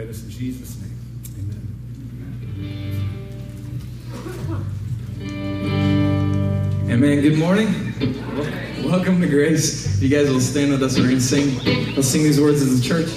pray this in Jesus' name. Amen. Amen. Good morning. Welcome to Grace. You guys will stand with us. We're going to sing. We'll sing these words as a church.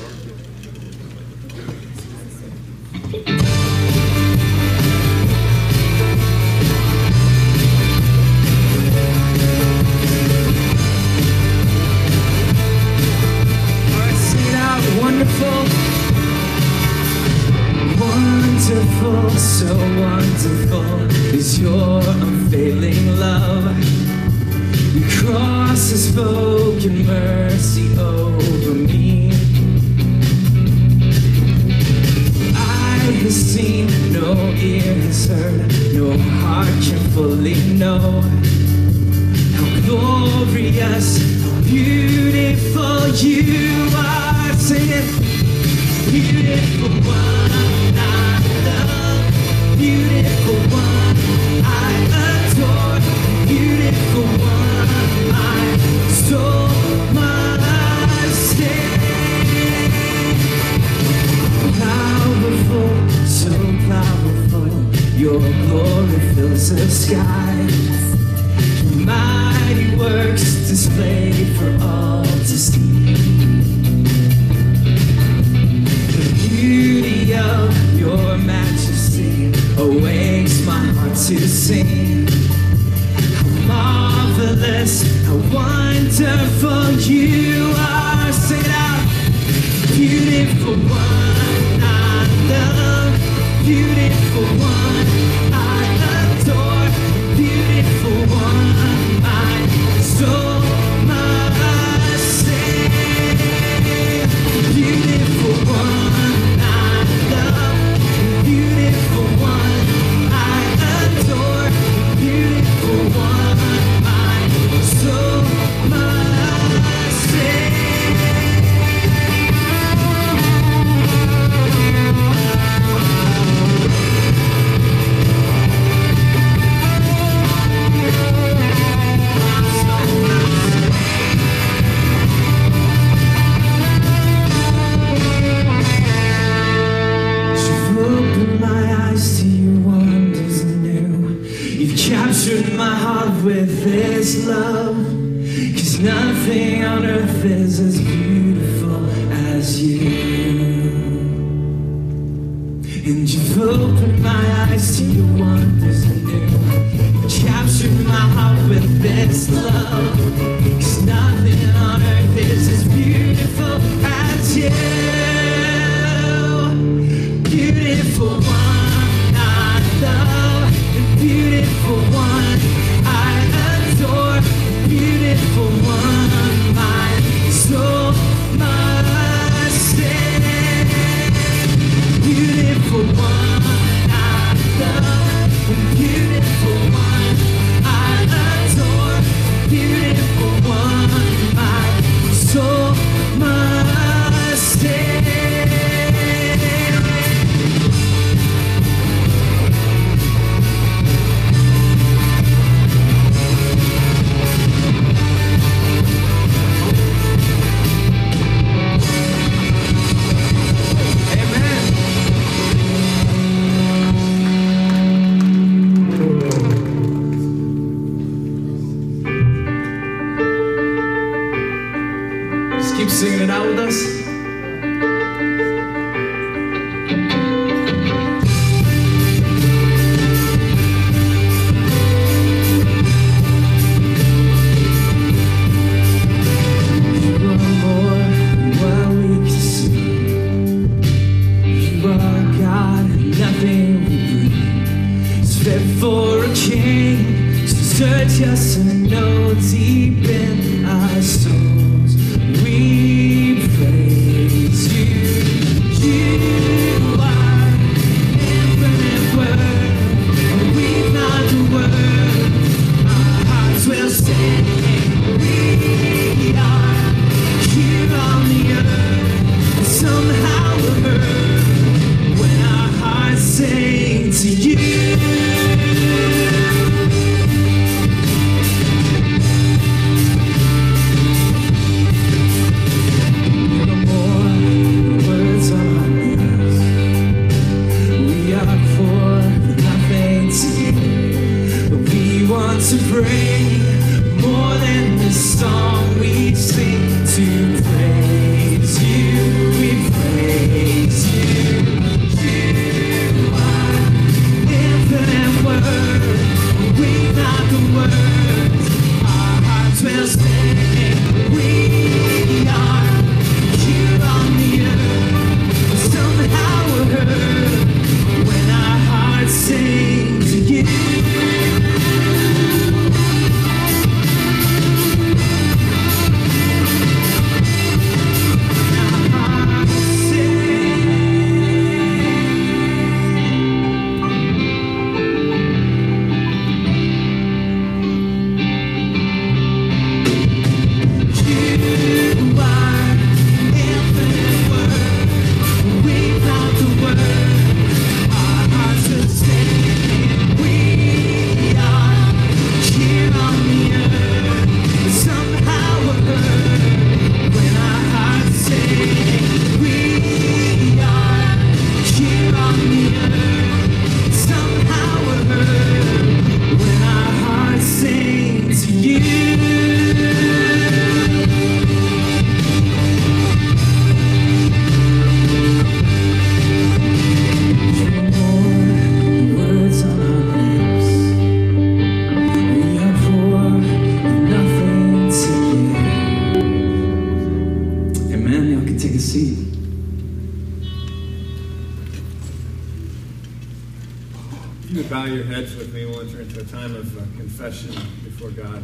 Time of uh, confession before God.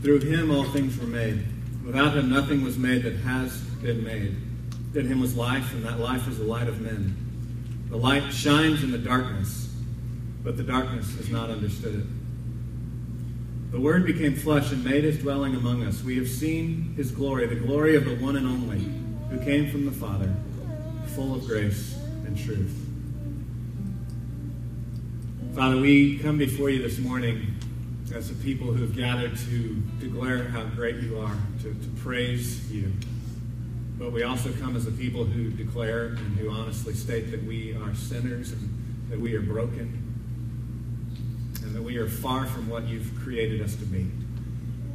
Through him all things were made. Without him nothing was made that has been made. In him was life, and that life was the light of men. The light shines in the darkness, but the darkness has not understood it. The Word became flesh and made his dwelling among us. We have seen his glory, the glory of the one and only, who came from the Father, full of grace and truth. Father, we come before you this morning as a people who have gathered to declare how great you are, to, to praise you. But we also come as a people who declare and who honestly state that we are sinners and that we are broken and that we are far from what you've created us to be.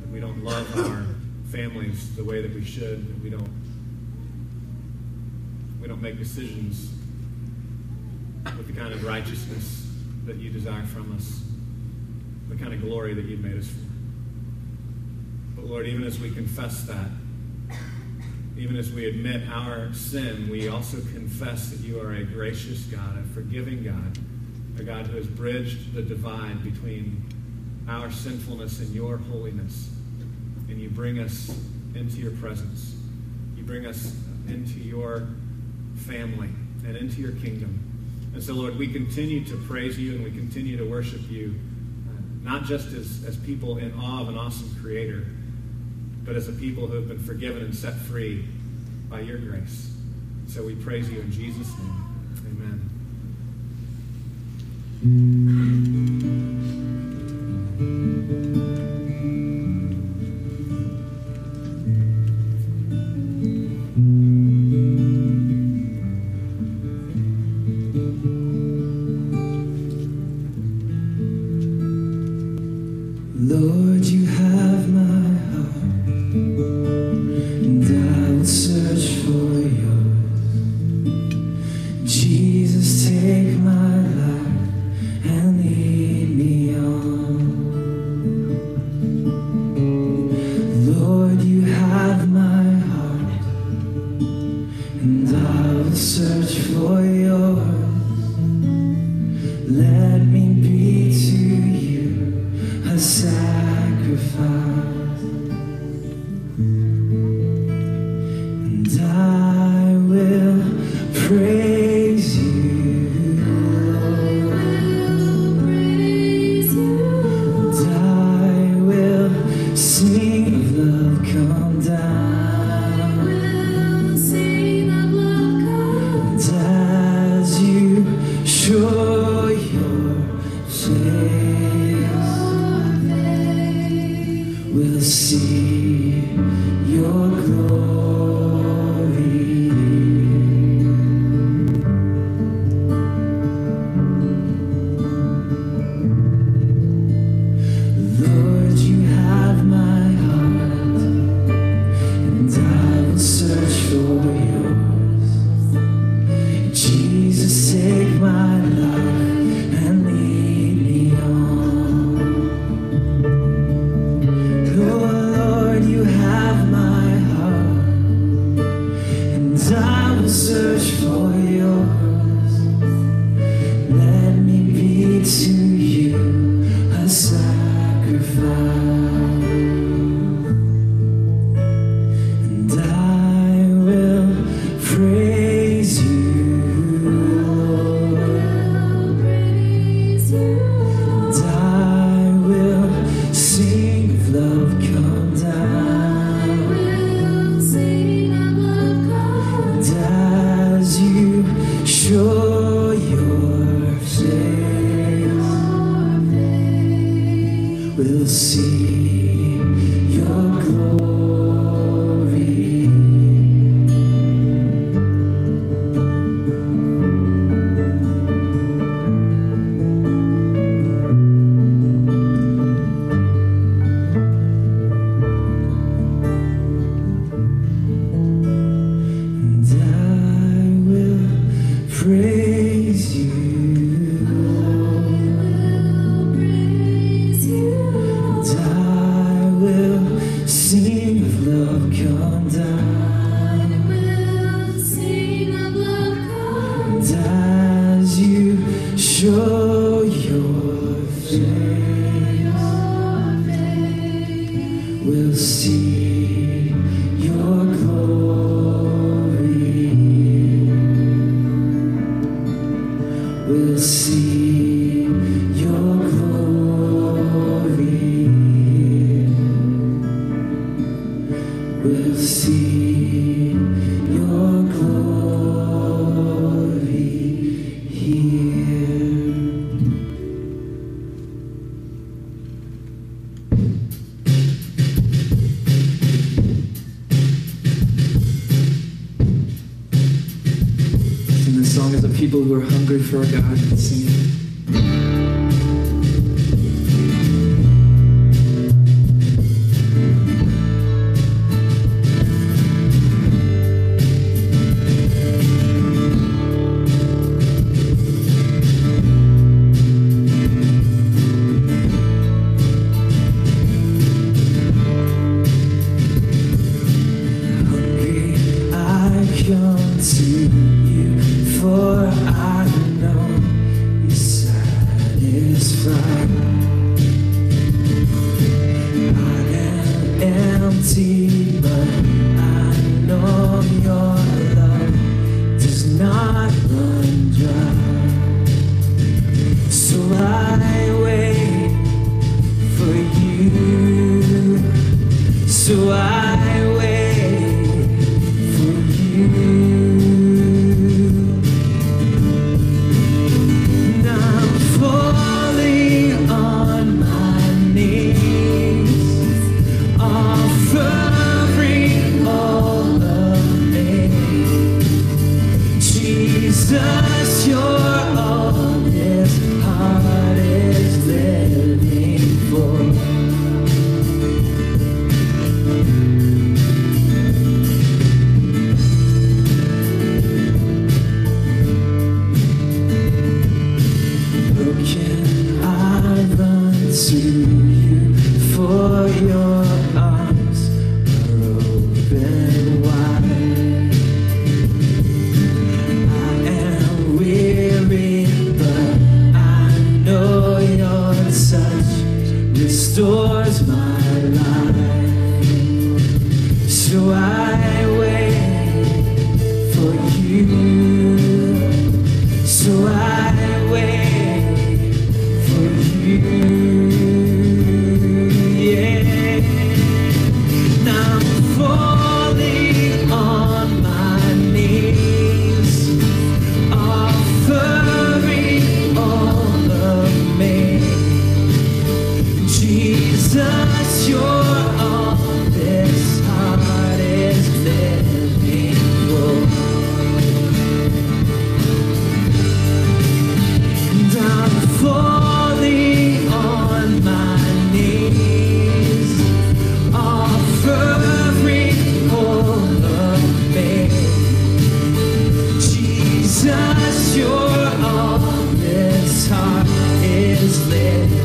That we don't love our families the way that we should. That we don't don't make decisions with the kind of righteousness that you desire from us, the kind of glory that you've made us for. But Lord, even as we confess that, even as we admit our sin, we also confess that you are a gracious God, a forgiving God, a God who has bridged the divide between our sinfulness and your holiness. And you bring us into your presence. You bring us into your family and into your kingdom. And so, Lord, we continue to praise you and we continue to worship you, uh, not just as, as people in awe of an awesome creator, but as a people who have been forgiven and set free by your grace. So we praise you in Jesus' name. Amen. Lord, Jesus, you're all this heart is living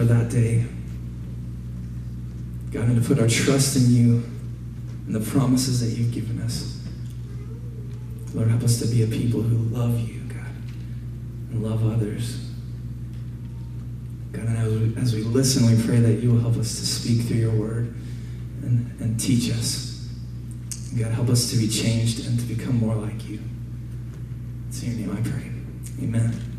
for that day. God, and to put our trust in you and the promises that you've given us. Lord, help us to be a people who love you, God, and love others. God, and as we, as we listen, we pray that you will help us to speak through your word and, and teach us. God, help us to be changed and to become more like you. It's in your name I pray. Amen.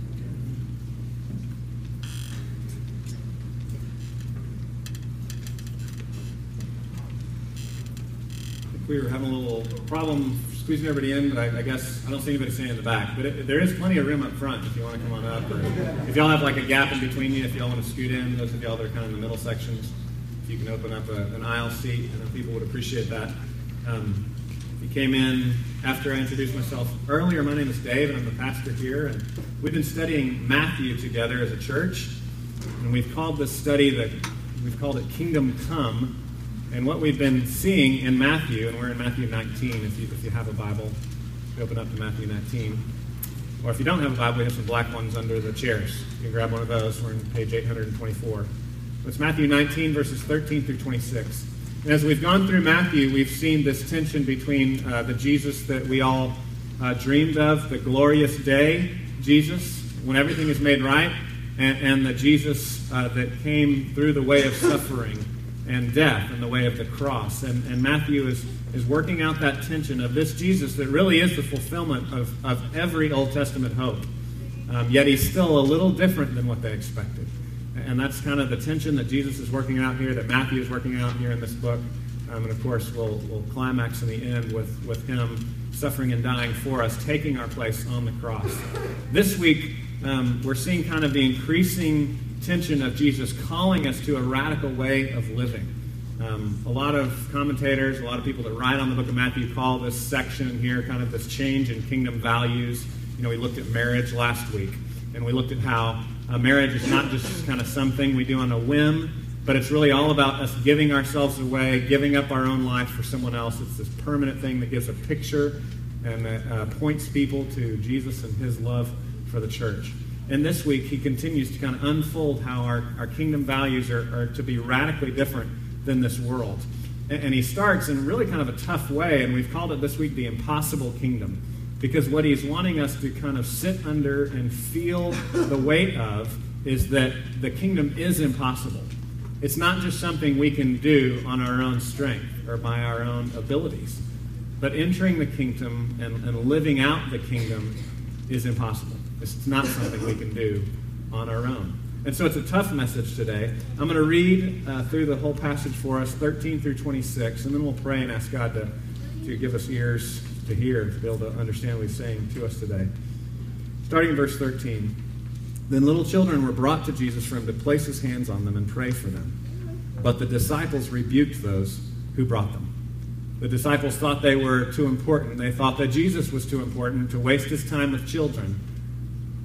We were having a little problem squeezing everybody in, but I, I guess I don't see anybody standing in the back. But it, there is plenty of room up front if you want to come on up. Or if y'all have like a gap in between you, if y'all want to scoot in, those of y'all that are kind of in the middle sections, if you can open up a, an aisle seat, I know people would appreciate that. Um, you came in after I introduced myself earlier, my name is Dave, and I'm the pastor here. And we've been studying Matthew together as a church, and we've called this study that we've called it Kingdom Come and what we've been seeing in Matthew, and we're in Matthew 19, if you, if you have a Bible, open up to Matthew 19. Or if you don't have a Bible, we have some black ones under the chairs. You can grab one of those. We're on page 824. It's Matthew 19, verses 13 through 26. And as we've gone through Matthew, we've seen this tension between uh, the Jesus that we all uh, dreamed of, the glorious day Jesus, when everything is made right, and, and the Jesus uh, that came through the way of suffering and death in the way of the cross. And, and Matthew is, is working out that tension of this Jesus that really is the fulfillment of, of every Old Testament hope. Um, yet he's still a little different than what they expected. And that's kind of the tension that Jesus is working out here, that Matthew is working out here in this book. Um, and of course, we'll, we'll climax in the end with, with him suffering and dying for us, taking our place on the cross. This week, um, we're seeing kind of the increasing tension of Jesus calling us to a radical way of living. Um, a lot of commentators, a lot of people that write on the book of Matthew call this section here kind of this change in kingdom values. You know, we looked at marriage last week, and we looked at how uh, marriage is not just kind of something we do on a whim, but it's really all about us giving ourselves away, giving up our own life for someone else. It's this permanent thing that gives a picture and that uh, points people to Jesus and his love for the church. And this week, he continues to kind of unfold how our, our kingdom values are, are to be radically different than this world. And, and he starts in really kind of a tough way, and we've called it this week the impossible kingdom. Because what he's wanting us to kind of sit under and feel the weight of is that the kingdom is impossible. It's not just something we can do on our own strength or by our own abilities. But entering the kingdom and, and living out the kingdom is impossible. It's not something we can do on our own. And so it's a tough message today. I'm going to read uh, through the whole passage for us, 13 through 26, and then we'll pray and ask God to, to give us ears to hear, to be able to understand what He's saying to us today. Starting in verse 13. Then little children were brought to Jesus for him to place his hands on them and pray for them. But the disciples rebuked those who brought them. The disciples thought they were too important. They thought that Jesus was too important to waste his time with children.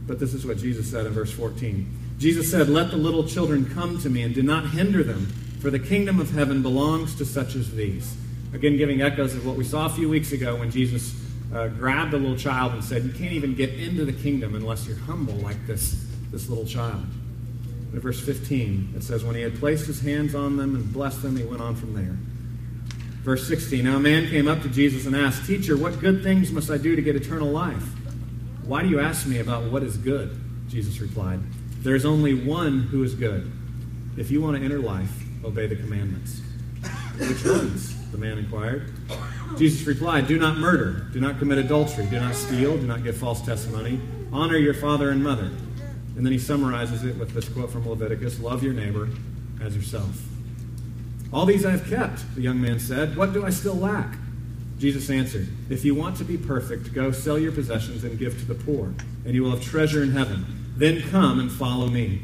But this is what Jesus said in verse 14. Jesus said, Let the little children come to me and do not hinder them, for the kingdom of heaven belongs to such as these. Again, giving echoes of what we saw a few weeks ago when Jesus uh, grabbed a little child and said, You can't even get into the kingdom unless you're humble like this, this little child. In verse 15, it says, When he had placed his hands on them and blessed them, he went on from there. Verse 16, Now a man came up to Jesus and asked, Teacher, what good things must I do to get eternal life? Why do you ask me about what is good? Jesus replied. There is only one who is good. If you want to enter life, obey the commandments. Which ones? The man inquired. Jesus replied, Do not murder, do not commit adultery, do not steal, do not give false testimony, honor your father and mother. And then he summarizes it with this quote from Leviticus Love your neighbor as yourself. All these I have kept, the young man said. What do I still lack? Jesus answered, If you want to be perfect, go sell your possessions and give to the poor, and you will have treasure in heaven. Then come and follow me.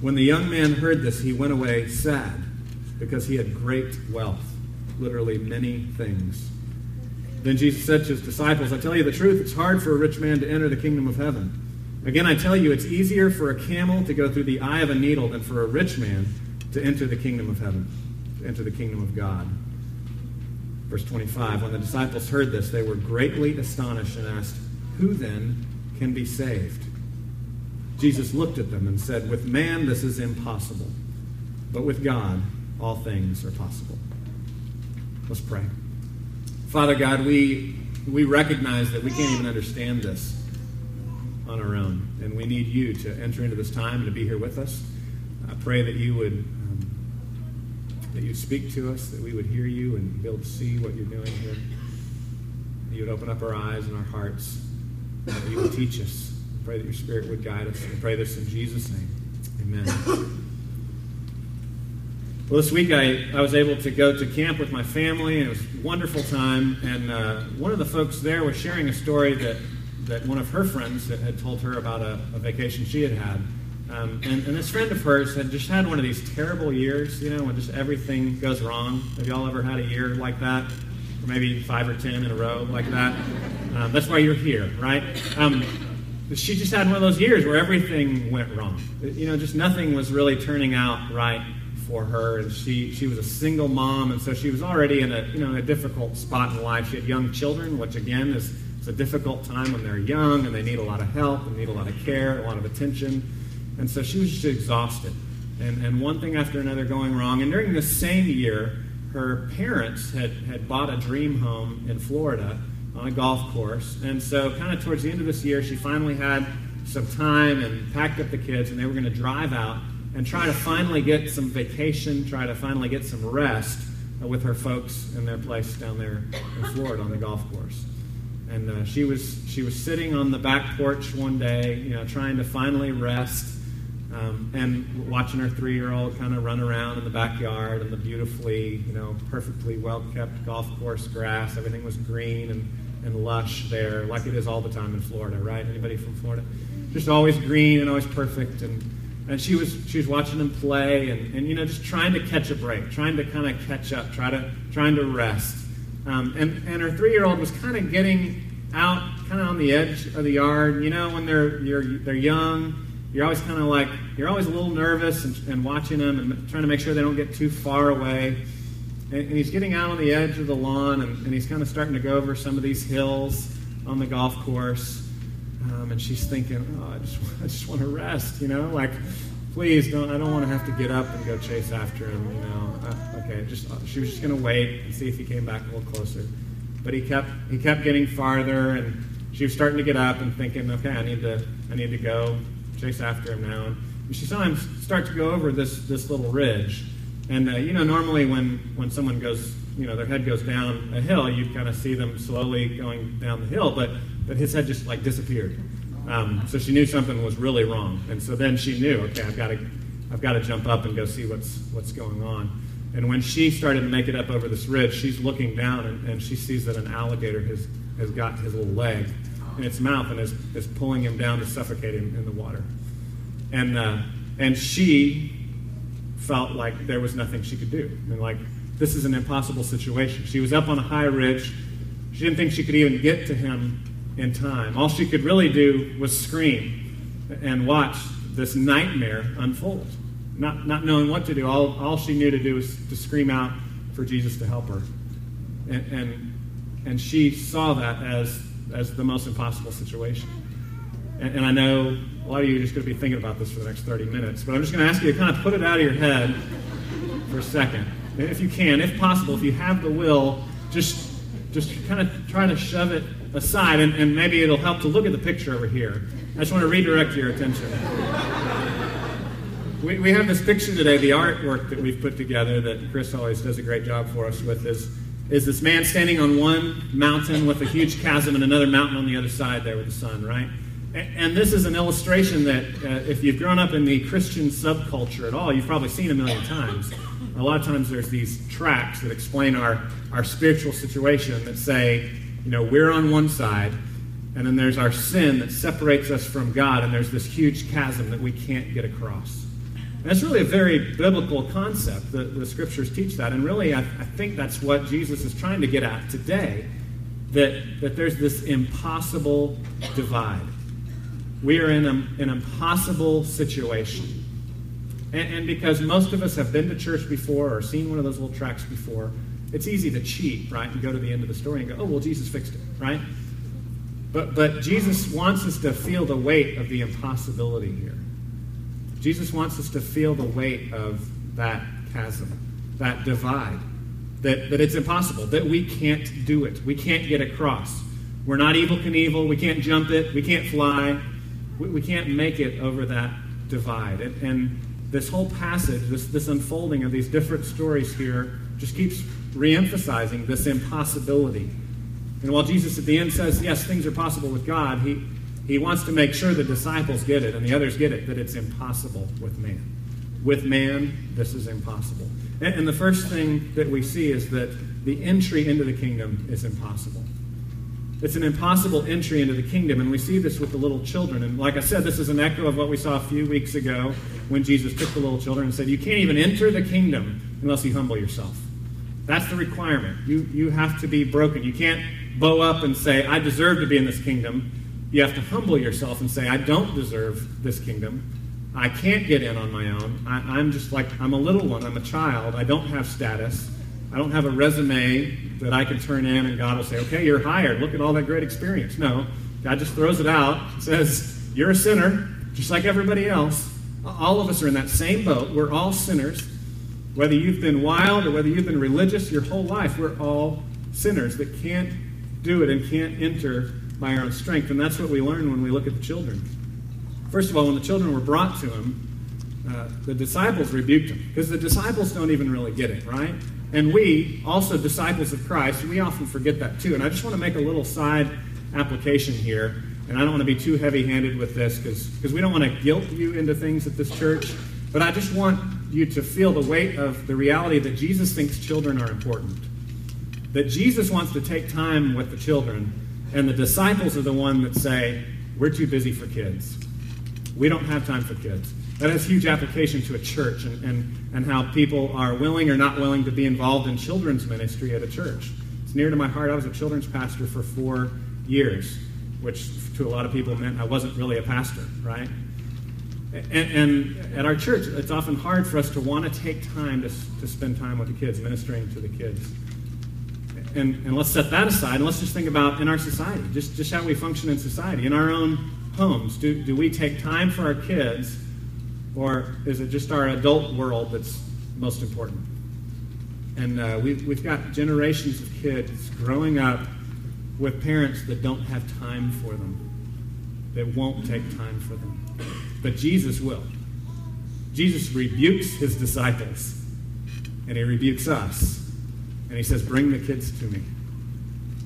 When the young man heard this, he went away sad, because he had great wealth, literally many things. Then Jesus said to his disciples, I tell you the truth, it's hard for a rich man to enter the kingdom of heaven. Again, I tell you, it's easier for a camel to go through the eye of a needle than for a rich man to enter the kingdom of heaven. to enter the kingdom of God. Verse 25 When the disciples heard this, they were greatly astonished and asked, Who then can be saved? Jesus looked at them and said, With man this is impossible, but with God all things are possible. Let's pray. Father God, we, we recognize that we can't even understand this on our own, and we need you to enter into this time and to be here with us. I pray that you would um, that you speak to us, that we would hear you and be able to see what you're doing here. That you would open up our eyes and our hearts, that you would teach us. I pray that your Spirit would guide us. I pray this in Jesus' name. Amen. Well, this week I, I was able to go to camp with my family, and it was a wonderful time. And uh, one of the folks there was sharing a story that, that one of her friends had told her about a, a vacation she had had. Um, and, and, this friend of hers had just had one of these terrible years, you know, when just everything goes wrong. Have y'all ever had a year like that? Or maybe five or ten in a row like that? Um, that's why you're here, right? Um, she just had one of those years where everything went wrong. You know, just nothing was really turning out right for her, and she she was a single mom, and so she was already in a you know a difficult spot in life. She had young children, which again is it's a difficult time when they're young and they need a lot of help and need a lot of care, a lot of attention, and so she was just exhausted, and and one thing after another going wrong. And during the same year, her parents had had bought a dream home in Florida on a golf course, and so kind of towards the end of this year, she finally had some time and packed up the kids, and they were going to drive out and try to finally get some vacation, try to finally get some rest with her folks in their place down there in Florida on the golf course. And uh, she was she was sitting on the back porch one day, you know, trying to finally rest, um, and watching her three-year-old kind of run around in the backyard and the beautifully, you know, perfectly well-kept golf course grass. Everything was green and, and lush there, like it is all the time in Florida, right? Anybody from Florida? Just always green and always perfect and and she was she was watching them play and, and you know just trying to catch a break trying to kind of catch up try to trying to rest um, and and her three-year-old was kind of getting out kind of on the edge of the yard you know when they're you're they're young you're always kind of like you're always a little nervous and, and, watching them and trying to make sure they don't get too far away and, and he's getting out on the edge of the lawn and, and he's kind of starting to go over some of these hills on the golf course um, and she's thinking, oh, I just, I just want to rest, you know, like, please don't, I don't want to have to get up and go chase after him, you know. Uh, okay, just, uh, she was just going to wait and see if he came back a little closer. But he kept, he kept getting farther, and she was starting to get up and thinking, okay, I need to, I need to go chase after him now. And she saw him start to go over this, this little ridge. And, uh, you know, normally when, when someone goes, you know, their head goes down a hill, you kind of see them slowly going down the hill. But but his head just like disappeared. Um, so she knew something was really wrong, and so then she knew, okay, I've got to, I've got to jump up and go see what's what's going on. And when she started to make it up over this ridge, she's looking down and, and she sees that an alligator has, has got his little leg in its mouth and is, is pulling him down to suffocate him in the water. And, uh, and she felt like there was nothing she could do. And like, this is an impossible situation. She was up on a high ridge. She didn't think she could even get to him in time. All she could really do was scream and watch this nightmare unfold, not, not knowing what to do. All, all she knew to do was to scream out for Jesus to help her. And, and, and she saw that as, as the most impossible situation. And, and I know a lot of you are just going to be thinking about this for the next 30 minutes, but I'm just going to ask you to kind of put it out of your head for a second. If you can, if possible, if you have the will, just, just kind of try to shove it aside, and, and maybe it'll help to look at the picture over here. I just want to redirect your attention. We, we have this picture today, the artwork that we've put together that Chris always does a great job for us with is, is this man standing on one mountain with a huge chasm and another mountain on the other side there with the sun, right? And, this is an illustration that uh, if you've grown up in the Christian subculture at all, you've probably seen a million times. A lot of times there's these tracks that explain our, our spiritual situation that say, you know, we're on one side, and then there's our sin that separates us from God, and there's this huge chasm that we can't get across. That's really a very biblical concept. The, the scriptures teach that. And really, I, I think that's what Jesus is trying to get at today that, that there's this impossible divide. We are in a, an impossible situation. And, and because most of us have been to church before or seen one of those little tracks before, it's easy to cheat, right? And go to the end of the story and go, oh, well, Jesus fixed it, right? But, but Jesus wants us to feel the weight of the impossibility here. Jesus wants us to feel the weight of that chasm, that divide, that, that it's impossible, that we can't do it. We can't get across. We're not Evel Knievel. We can't jump it. We can't fly. We, we can't make it over that divide. And, and this whole passage, this, this unfolding of these different stories here, just keeps reemphasizing this impossibility. And while Jesus at the end says, yes, things are possible with God, he, he wants to make sure the disciples get it and the others get it that it's impossible with man. With man, this is impossible. And, and the first thing that we see is that the entry into the kingdom is impossible. It's an impossible entry into the kingdom, and we see this with the little children. And like I said, this is an echo of what we saw a few weeks ago when Jesus took the little children and said, You can't even enter the kingdom unless you humble yourself. That's the requirement. You, you have to be broken. You can't bow up and say, I deserve to be in this kingdom. You have to humble yourself and say, I don't deserve this kingdom. I can't get in on my own. I, am just like, I'm a little one. I'm a child. I don't have status. I don't have a resume that I can turn in and God will say, okay, you're hired. Look at all that great experience. No, God just throws it out, says, you're a sinner, just like everybody else. All of us are in that same boat. We're all sinners. Whether you've been wild or whether you've been religious your whole life, we're all sinners that can't do it and can't enter by our own strength. And that's what we learn when we look at the children. First of all, when the children were brought to him, uh, the disciples rebuked him because the disciples don't even really get it, right? And we, also disciples of Christ, we often forget that too. And I just want to make a little side application here. And I don't want to be too heavy handed with this because we don't want to guilt you into things at this church. But I just want you to feel the weight of the reality that Jesus thinks children are important. That Jesus wants to take time with the children, and the disciples are the one that say, We're too busy for kids. We don't have time for kids. That has huge application to a church and, and, and how people are willing or not willing to be involved in children's ministry at a church. It's near to my heart. I was a children's pastor for four years, which to a lot of people meant I wasn't really a pastor, right? And, and, at our church, it's often hard for us to want to take time to, to spend time with the kids, ministering to the kids. And, and let's set that aside and let's just think about in our society, just, just how we function in society, in our own homes. Do, do we take time for our kids or is it just our adult world that's most important? And uh, we've, we've got generations of kids growing up with parents that don't have time for them, that won't take time for them. But Jesus will. Jesus rebukes his disciples, and he rebukes us. And he says, Bring the kids to me.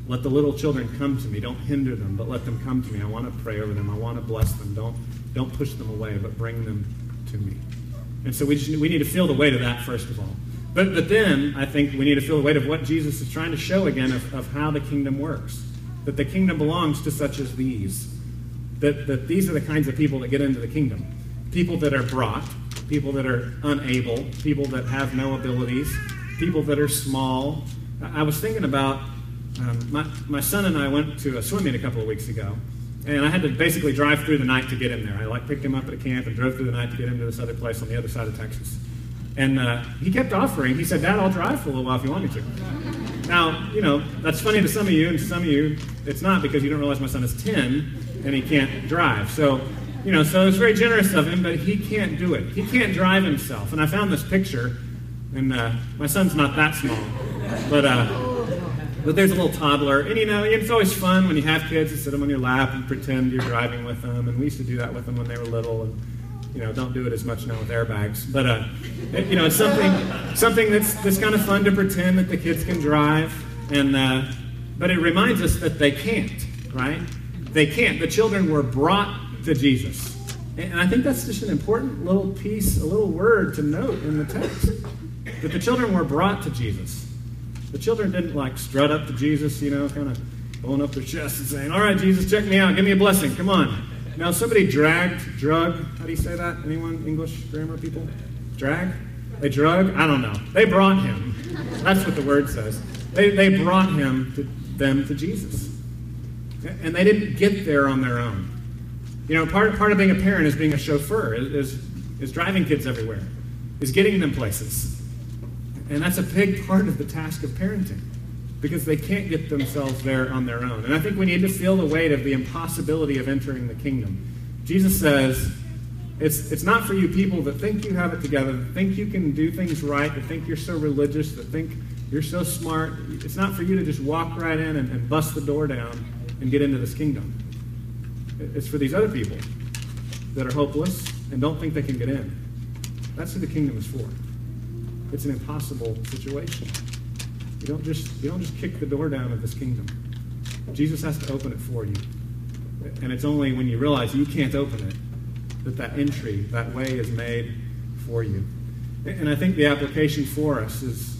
Let the little children come to me. Don't hinder them, but let them come to me. I want to pray over them. I want to bless them. Don't, don't push them away, but bring them to me. And so we, just, we need to feel the weight of that, first of all. But, but then I think we need to feel the weight of what Jesus is trying to show again of, of how the kingdom works. That the kingdom belongs to such as these. That, that these are the kinds of people that get into the kingdom. People that are brought, people that are unable, people that have no abilities, people that are small. I was thinking about um, my, my son and I went to a swimming a couple of weeks ago. And I had to basically drive through the night to get him there. I like picked him up at a camp and drove through the night to get him to this other place on the other side of Texas. And uh, he kept offering. He said, "Dad, I'll drive for a little while if you want me to." Now, you know that's funny to some of you, and to some of you, it's not because you don't realize my son is ten and he can't drive. So, you know, so it's very generous of him, but he can't do it. He can't drive himself. And I found this picture, and uh, my son's not that small, but. Uh, but there's a little toddler, and you know, it's always fun when you have kids to sit them on your lap and pretend you're driving with them. And we used to do that with them when they were little, and you know, don't do it as much now with airbags. But uh, it, you know, it's something something that's that's kind of fun to pretend that the kids can drive, and uh, but it reminds us that they can't, right? They can't. The children were brought to Jesus, and I think that's just an important little piece, a little word to note in the text that the children were brought to Jesus. The children didn't like strut up to Jesus, you know, kind of pulling up their chest and saying, All right, Jesus, check me out. Give me a blessing. Come on. Now, somebody dragged, drug, how do you say that? Anyone? English grammar people? Drag? They drug? I don't know. They brought him. That's what the word says. They, they brought him to them to Jesus. And they didn't get there on their own. You know, part, part of being a parent is being a chauffeur, is, is driving kids everywhere. is getting them places. And that's a big part of the task of parenting because they can't get themselves there on their own. And I think we need to feel the weight of the impossibility of entering the kingdom. Jesus says, it's, it's not for you people that think you have it together, that think you can do things right, that think you're so religious, that think you're so smart. It's not for you to just walk right in and, and bust the door down and get into this kingdom. It's for these other people that are hopeless and don't think they can get in. That's who the kingdom is for. It's an impossible situation. You don't just you don't just kick the door down of this kingdom. Jesus has to open it for you. And it's only when you realize you can't open it that that entry, that way is made for you. And I think the application for us is,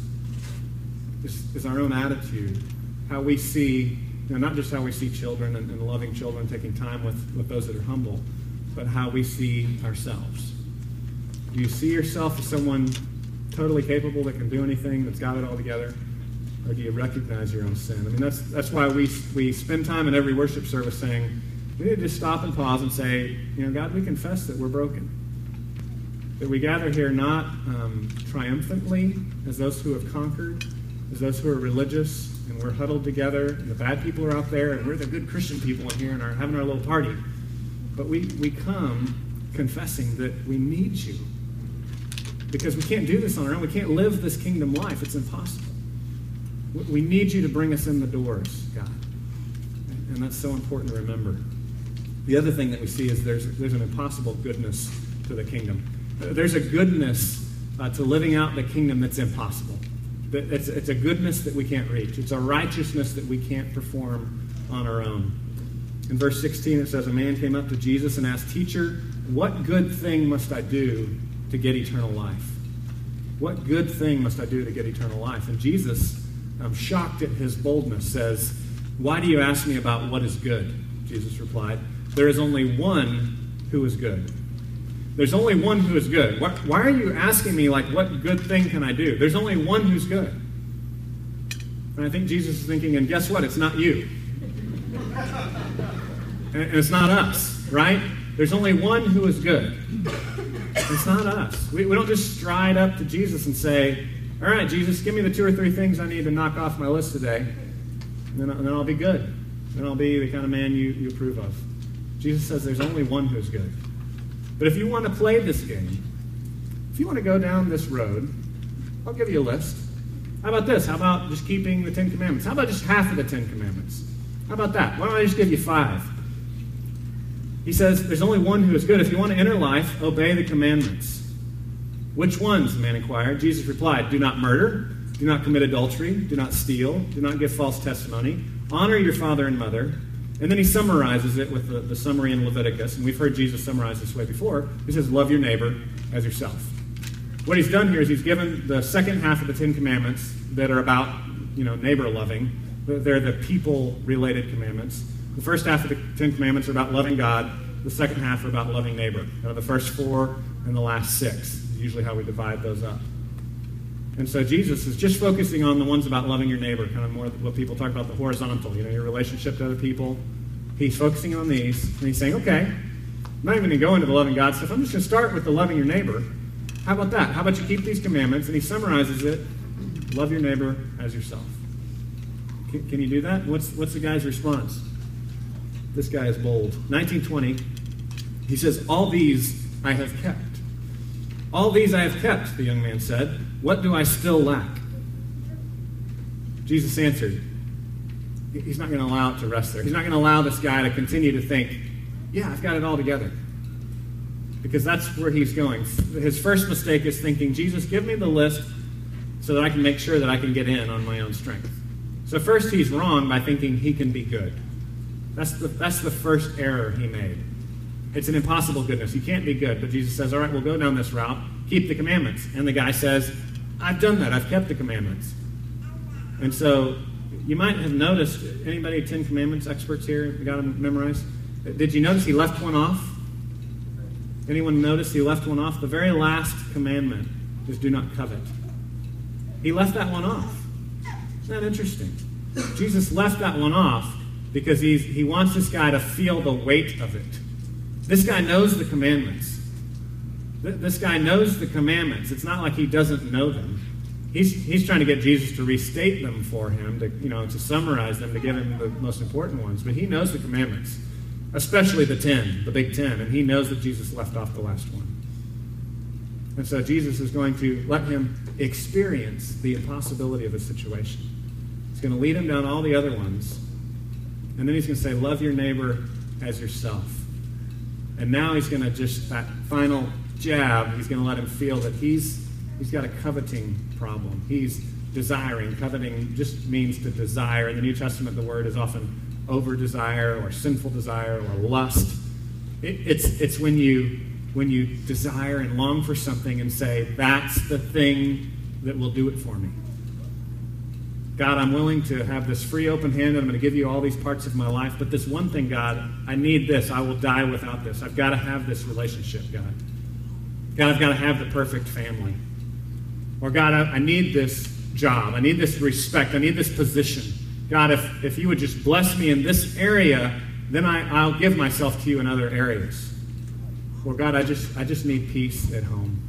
is, is our own attitude, how we see, you know, not just how we see children and, and loving children, taking time with, with those that are humble, but how we see ourselves. Do you see yourself as someone totally capable that can do anything, that's got it all together? Or do you recognize your own sin? I mean, that's, that's why we, we spend time in every worship service saying, we need to just stop and pause and say, you know, God, we confess that we're broken. That we gather here not um, triumphantly as those who have conquered, as those who are religious, and we're huddled together, and the bad people are out there, and we're the good Christian people in here and are having our little party. But we, we come confessing that we need you. Because we can't do this on our own. We can't live this kingdom life. It's impossible. We need you to bring us in the doors, God. And that's so important to remember. The other thing that we see is there's, there's an impossible goodness to the kingdom. There's a goodness uh, to living out the kingdom that's impossible. It's, it's a goodness that we can't reach. It's a righteousness that we can't perform on our own. In verse 16, it says, A man came up to Jesus and asked, Teacher, what good thing must I do to get eternal life? What good thing must I do to get eternal life? And Jesus, um, shocked at his boldness, says, Why do you ask me about what is good? Jesus replied, there is only one who is good. There's only one who is good. Why, why are you asking me, like, what good thing can I do? There's only one who's good. And I think Jesus is thinking, and guess what? It's not you. And it's not us, right? There's only one who is good. It's not us. We, we don't just stride up to Jesus and say, All right, Jesus, give me the two or three things I need to knock off my list today, and then, and then I'll be good. Then I'll be the kind of man you, you approve of. Jesus says there's only one who's good. But if you want to play this game, if you want to go down this road, I'll give you a list. How about this? How about just keeping the Ten Commandments? How about just half of the Ten Commandments? How about that? Why don't I just give you five? He says there's only one who is good. If you want to enter life, obey the commandments. Which ones? the man inquired. Jesus replied, Do not murder, do not commit adultery, do not steal, do not give false testimony, honor your father and mother, and then he summarizes it with the, the, summary in Leviticus, and we've heard Jesus summarize this way before. He says, Love your neighbor as yourself. What he's done here is he's given the second half of the Ten Commandments that are about, you know, neighbor loving. They're the people related commandments. The first half of the Ten Commandments are about loving God, the second half are about loving neighbor. The first four and the last six, usually how we divide those up. And so Jesus is just focusing on the ones about loving your neighbor, kind of more what people talk about the horizontal, you know, your relationship to other people. He's focusing on these, and he's saying, okay, I'm not even going to go into the loving God stuff. I'm just going to start with the loving your neighbor. How about that? How about you keep these commandments? And he summarizes it love your neighbor as yourself. Can, can you do that? What's, what's the guy's response? This guy is bold. 1920, he says, All these I have kept. All these I have kept, the young man said. What do I still lack? Jesus answered, He's not going to allow it to rest there. He's not going to allow this guy to continue to think, Yeah, I've got it all together. Because that's where he's going. His first mistake is thinking, Jesus, give me the list so that I can make sure that I can get in on my own strength. So, first, he's wrong by thinking he can be good. That's the, that's the first error he made. It's an impossible goodness. You can't be good. But Jesus says, All right, we'll go down this route. Keep the commandments. And the guy says, I've done that. I've kept the commandments. And so you might have noticed anybody Ten Commandments experts here got them memorized? Did you notice he left one off? Anyone notice he left one off? The very last commandment is do not covet. He left that one off. Isn't that interesting? Jesus left that one off because he's, he wants this guy to feel the weight of it. This guy knows the commandments. Th- this guy knows the commandments. It's not like he doesn't know them. He's, he's trying to get Jesus to restate them for him, to, you know, to summarize them, to give him the most important ones. But he knows the commandments, especially the ten, the big ten, and he knows that Jesus left off the last one. And so Jesus is going to let him experience the impossibility of the situation. He's going to lead him down all the other ones. And then he's going to say, Love your neighbor as yourself. And now he's going to just, that final jab, he's going to let him feel that he's, he's got a coveting problem. He's desiring. Coveting just means to desire. In the New Testament, the word is often over desire or sinful desire or lust. It, it's, it's when you when you desire and long for something and say, That's the thing that will do it for me. God, I'm willing to have this free, open hand, and I'm going to give you all these parts of my life. But this one thing, God, I need this. I will die without this. I've got to have this relationship, God. God, I've got to have the perfect family. Or, God, I, I need this job. I need this respect. I need this position. God, if, if you would just bless me in this area, then I, I'll give myself to you in other areas. Or God, I just I just need peace at home.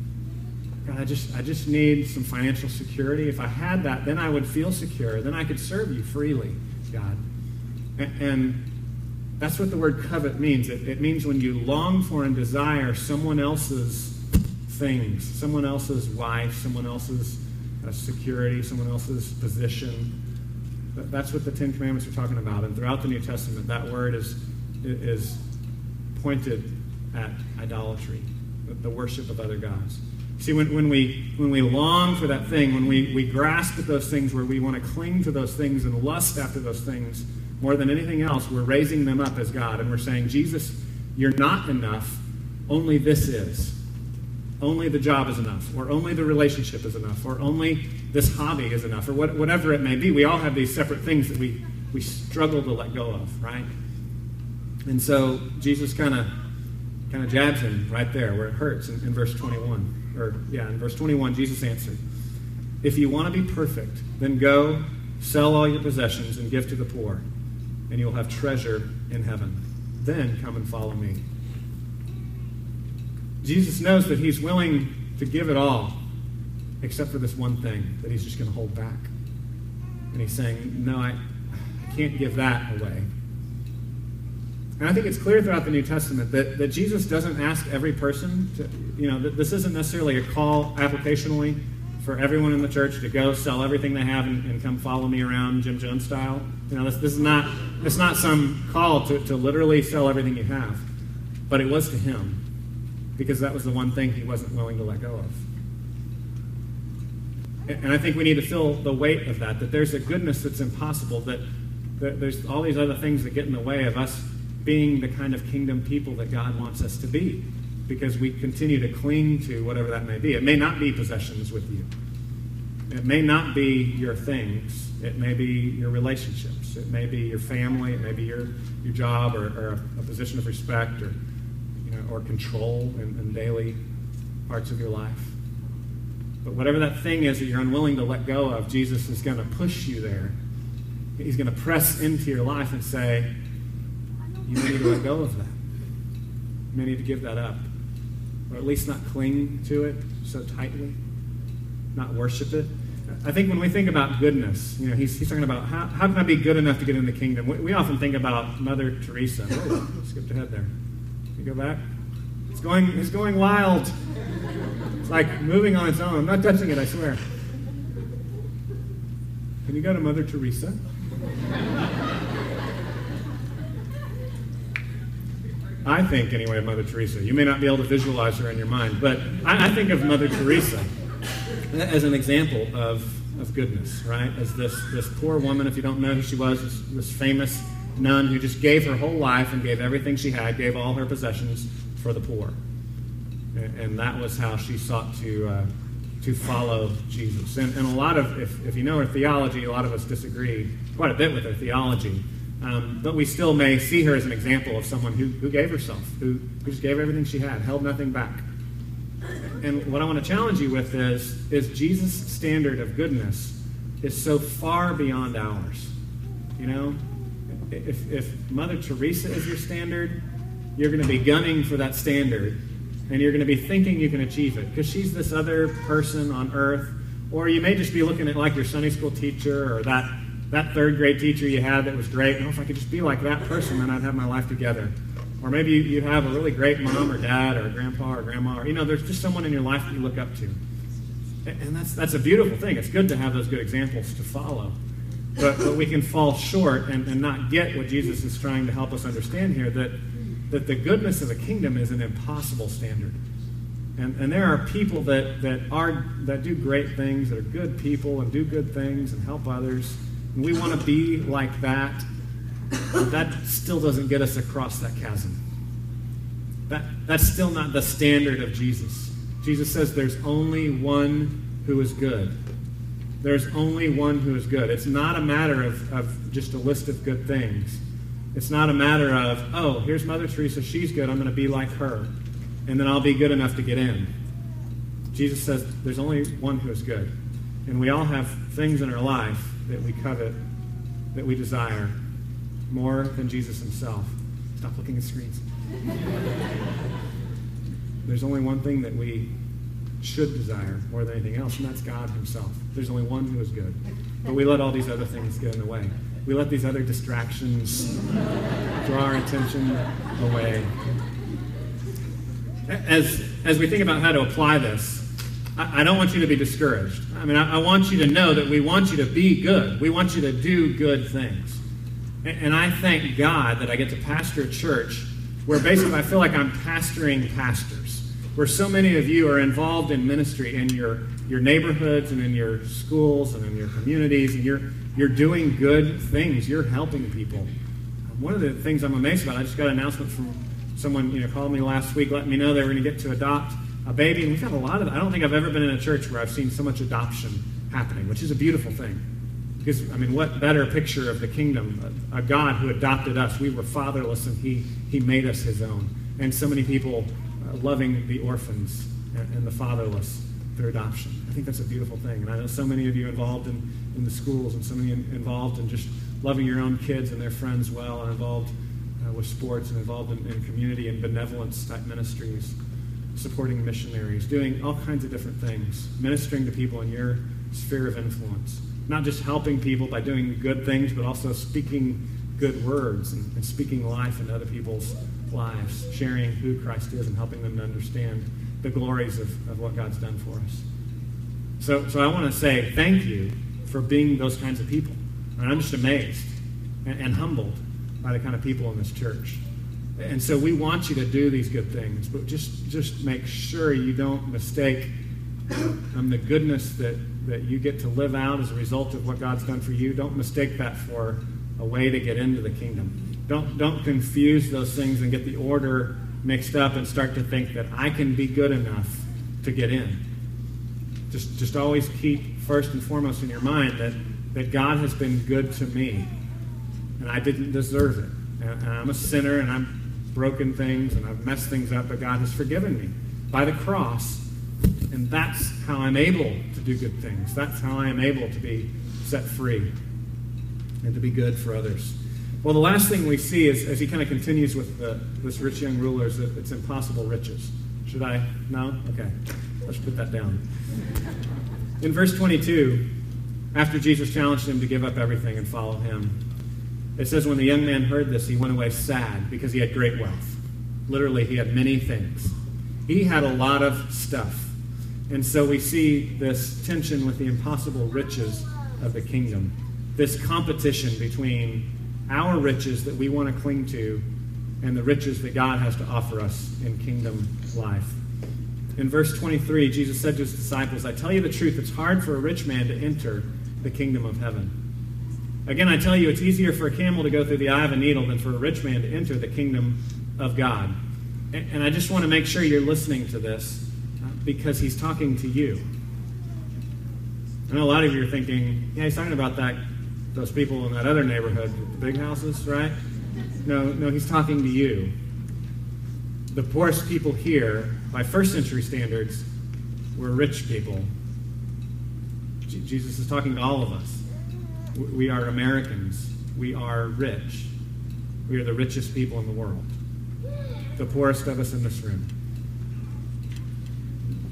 God, I just I just need some financial security. If I had that, then I would feel secure. Then I could serve you freely, God. And, and that's what the word covet means. It, it means when you long for and desire someone else's things, someone else's wife, someone else's uh, security, someone else's position. That's what the Ten Commandments are talking about. And throughout the New Testament, that word is, is pointed at idolatry, the worship of other gods. See, when, when, we, when we long for that thing, when we, we grasp at those things where we want to cling to those things and lust after those things more than anything else, we're raising them up as God and we're saying, Jesus, you're not enough, only this is. Only the job is enough, or only the relationship is enough, or only this hobby is enough, or what, whatever it may be. We all have these separate things that we, we struggle to let go of, right? And so Jesus kind of kind of jabs him right there where it hurts in, in verse 21. Or, yeah, in verse 21, Jesus answered, If you want to be perfect, then go sell all your possessions and give to the poor, and you'll have treasure in heaven. Then come and follow me. Jesus knows that he's willing to give it all, except for this one thing that he's just going to hold back. And he's saying, No, I, I can't give that away. And I think it's clear throughout the New Testament that, that Jesus doesn't ask every person to, you know, this isn't necessarily a call applicationally for everyone in the church to go sell everything they have and, and come follow me around Jim Jones style. You know, this, this is not, it's not some call to, to literally sell everything you have. But it was to him because that was the one thing he wasn't willing to let go of. And I think we need to feel the weight of that, that there's a goodness that's impossible, that, that there's all these other things that get in the way of us being the kind of kingdom people that God wants us to be because we continue to cling to whatever that may be. It may not be possessions with you, it may not be your things, it may be your relationships, it may be your family, it may be your, your job or, or a, position of respect or, you know, or control in, in daily parts of your life. But whatever that thing is that you're unwilling to let go of, Jesus is going to push you there. He's going to press into your life and say, you may need to let go of that. You may need to give that up. Or at least not cling to it so tightly, not worship it. I think when we think about goodness, you know, he's, he's talking about how, how can I be good enough to get in the kingdom? We, we often think about Mother Teresa. Oh, skipped ahead there. Can you go back? It's going, it's going wild. It's like moving on its own. I'm not touching it, I swear. Can you go to Mother Teresa? I think, anyway, of Mother Teresa. You may not be able to visualize her in your mind, but I, I think of Mother Teresa as an example of, of goodness, right? As this, this poor woman, if you don't know who she was, this, this famous nun who just gave her whole life and gave everything she had, gave all her possessions for the poor. And, that was how she sought to, uh, to follow Jesus. And, and a lot of, if, if you know her theology, a lot of us disagree quite a bit with her theology. Um, but we still may see her as an example of someone who, who gave herself, who, who just gave everything she had, held nothing back. And what I want to challenge you with is, is Jesus' standard of goodness is so far beyond ours. You know, if, if Mother Teresa is your standard, you're going to be gunning for that standard. and you're going to be thinking you can achieve it because she's this other person on earth. Or you may just be looking at like your Sunday school teacher or that, that third grade teacher you had that was great. Oh, if I could just be like that person, then I'd have my life together. Or maybe you, you have a really great mom or dad or grandpa or grandma, or you know, there's just someone in your life that you look up to. And that's, that's a beautiful thing. It's good to have those good examples to follow. But, but we can fall short and, and not get what Jesus is trying to help us understand here that, that the goodness of the kingdom is an impossible standard. And, and there are people that, that, are, that do great things, that are good people and do good things and help others. We want to be like that. But that still doesn't get us across that chasm. That, that's still not the standard of Jesus. Jesus says there's only one who is good. There's only one who is good. It's not a matter of, of just a list of good things. It's not a matter of, oh, here's Mother Teresa, she's good, I'm going to be like her, and then I'll be good enough to get in. Jesus says there's only one who is good. And we all have things in our life that we covet, that we desire, more than Jesus himself. Stop looking at screens. There's only one thing that we should desire more than anything else, and that's God Himself. There's only one who is good. But we let all these other things get in the way. We let these other distractions draw our attention away. As, as we think about how to apply this, I, don't want you to be discouraged. I mean, I, I, want you to know that we want you to be good. We want you to do good things. And, and I thank God that I get to pastor a church where basically I feel like I'm pastoring pastors where so many of you are involved in ministry in your, your neighborhoods and in your schools and in your communities, and you're, you're doing good things. You're helping people. One of the things I'm amazed about, I just got an announcement from someone you know called me last week, letting me know they were going to get to adopt a baby, and we've had a lot of. I don't think I've ever been in a church where I've seen so much adoption happening, which is a beautiful thing. Because I mean, what better picture of the kingdom? A, a God who adopted us. We were fatherless, and He He made us His own. And so many people uh, loving the orphans and, the fatherless through adoption. I think that's a beautiful thing. And I know so many of you involved in, in the schools and so many in, involved in just loving your own kids and their friends well and involved uh, with sports and involved in, in community and benevolence type ministries, supporting missionaries, doing all kinds of different things, ministering to people in your sphere of influence. Not just helping people by doing good things, but also speaking good words and, and speaking life into other people's lives, sharing who Christ is and helping them to understand the glories of, of what God's done for us. So, so I want to say thank you for being those kinds of people. And I'm just amazed and, and humbled by the kind of people in this church. And so we want you to do these good things, but just, just make sure you don't mistake um, the goodness that, that you get to live out as a result of what God's done for you. Don't mistake that for a way to get into the kingdom. Don't, don't confuse those things and get the order mixed up and start to think that I can be good enough to get in. Just, just always keep first and foremost in your mind that, that God has been good to me and I didn't deserve it. And, I'm a sinner and I've broken things and I've messed things up, but God has forgiven me by the cross. And that's how I'm able to do good things. That's how I am able to be set free and to be good for others. Well, the last thing we see is, as he kind of continues with the, this rich young ruler is that it's impossible riches. Should I? No? Okay. Let's put that down. In verse 22, after Jesus challenged him to give up everything and follow him, it says, When the young man heard this, he went away sad because he had great wealth. Literally, he had many things. He had a lot of stuff. And so we see this tension with the impossible riches of the kingdom, this competition between our riches that we want to cling to and the riches that God has to offer us in kingdom life. In verse 23, Jesus said to his disciples, I tell you the truth, it's hard for a rich man to enter the kingdom of heaven. Again, I tell you, it's easier for a camel to go through the eye of a needle than for a rich man to enter the kingdom of God. And I just want to make sure you're listening to this uh, because he's talking to you. I know a lot of you are thinking, yeah, he's talking about that those people in that other neighborhood, with the big houses, right? No, no, he's talking to you. The poorest people here, by first century standards, were rich people. Jesus is talking to all of us. We are Americans. We are rich. We are the richest people in the world. The poorest of us in this room.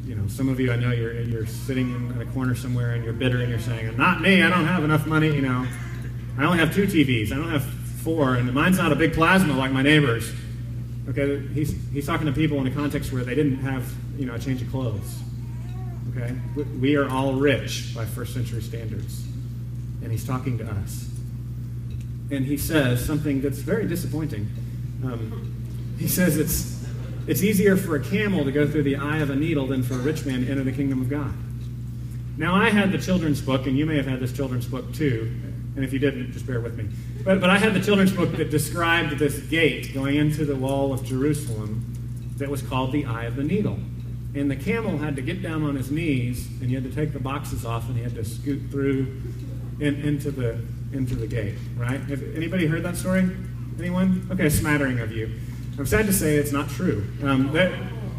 you know, some of you I know you're you're sitting in a corner somewhere and you're bitter and you're saying, "Not me. I don't have enough money." You know, I only have two TVs. I don't have four, and mine's not a big plasma like my neighbor's. Okay, he's he's talking to people in a context where they didn't have you know a change of clothes. Okay, we are all rich by first century standards, and he's talking to us, and he says something that's very disappointing. Um, he says it's it's easier for a camel to go through the eye of a needle than for a rich man to enter the kingdom of God. Now, I had the children's book, and you may have had this children's book too, and if you didn't, just bear with me. But, but I had the children's book that described this gate going into the wall of Jerusalem that was called the Eye of the Needle. And the camel had to get down on his knees, and he had to take the boxes off, and he had to scoot through in, into, the, into the gate, right? Have anybody heard that story? Anyone? Okay, a smattering of you. I'm sad to say it's not true. Um, that,